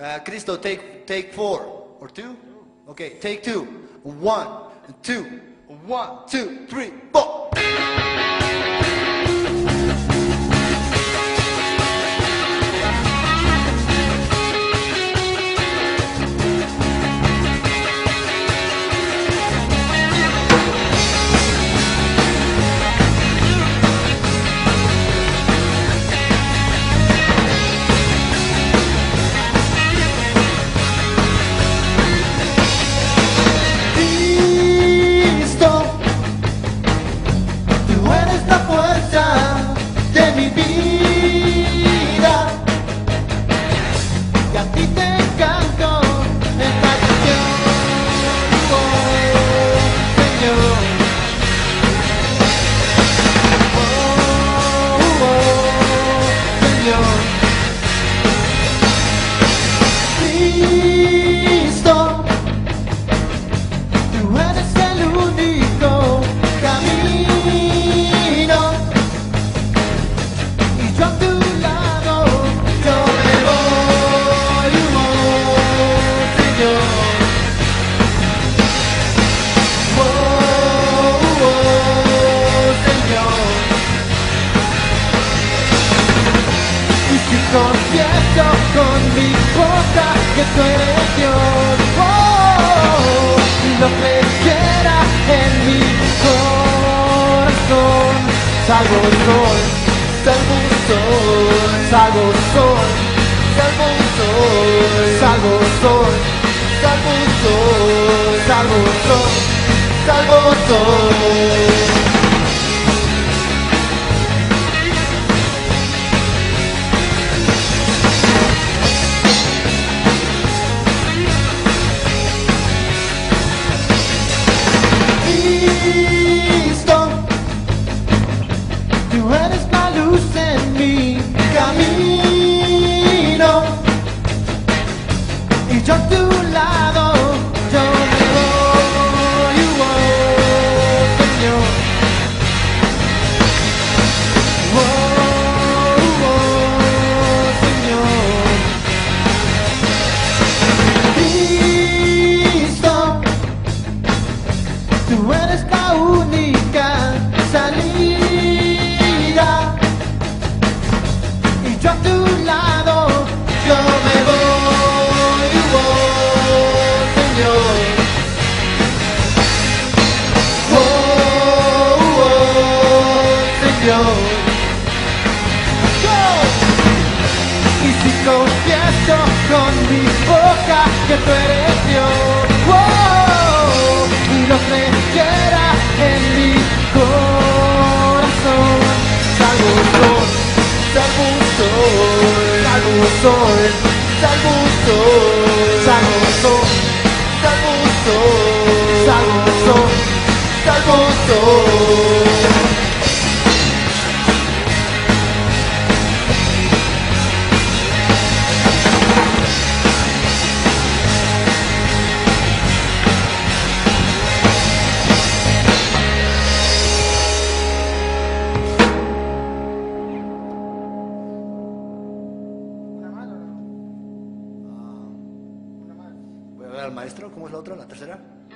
Uh, Cristo, take, take four or two. Okay, take two. One, two, one, two, three, four. confieso con mi boca que tú eres Dios. Oh, oh, no en mi corazón. Salvo el sol, salvo el sol, salvo el sol, salvo el sol, salvo el sol, salvo el sol, salvo el sol, salvo sol. Just do Y si confieso con mi boca que tú eres Dios, wow, y lo creyera en mi corazón, salvo un sol, salvo un sol, salvo un sol, salvo un sol, salvo un sol, salvo salvo salvo. Al maestro, ¿cómo es la otra, la tercera?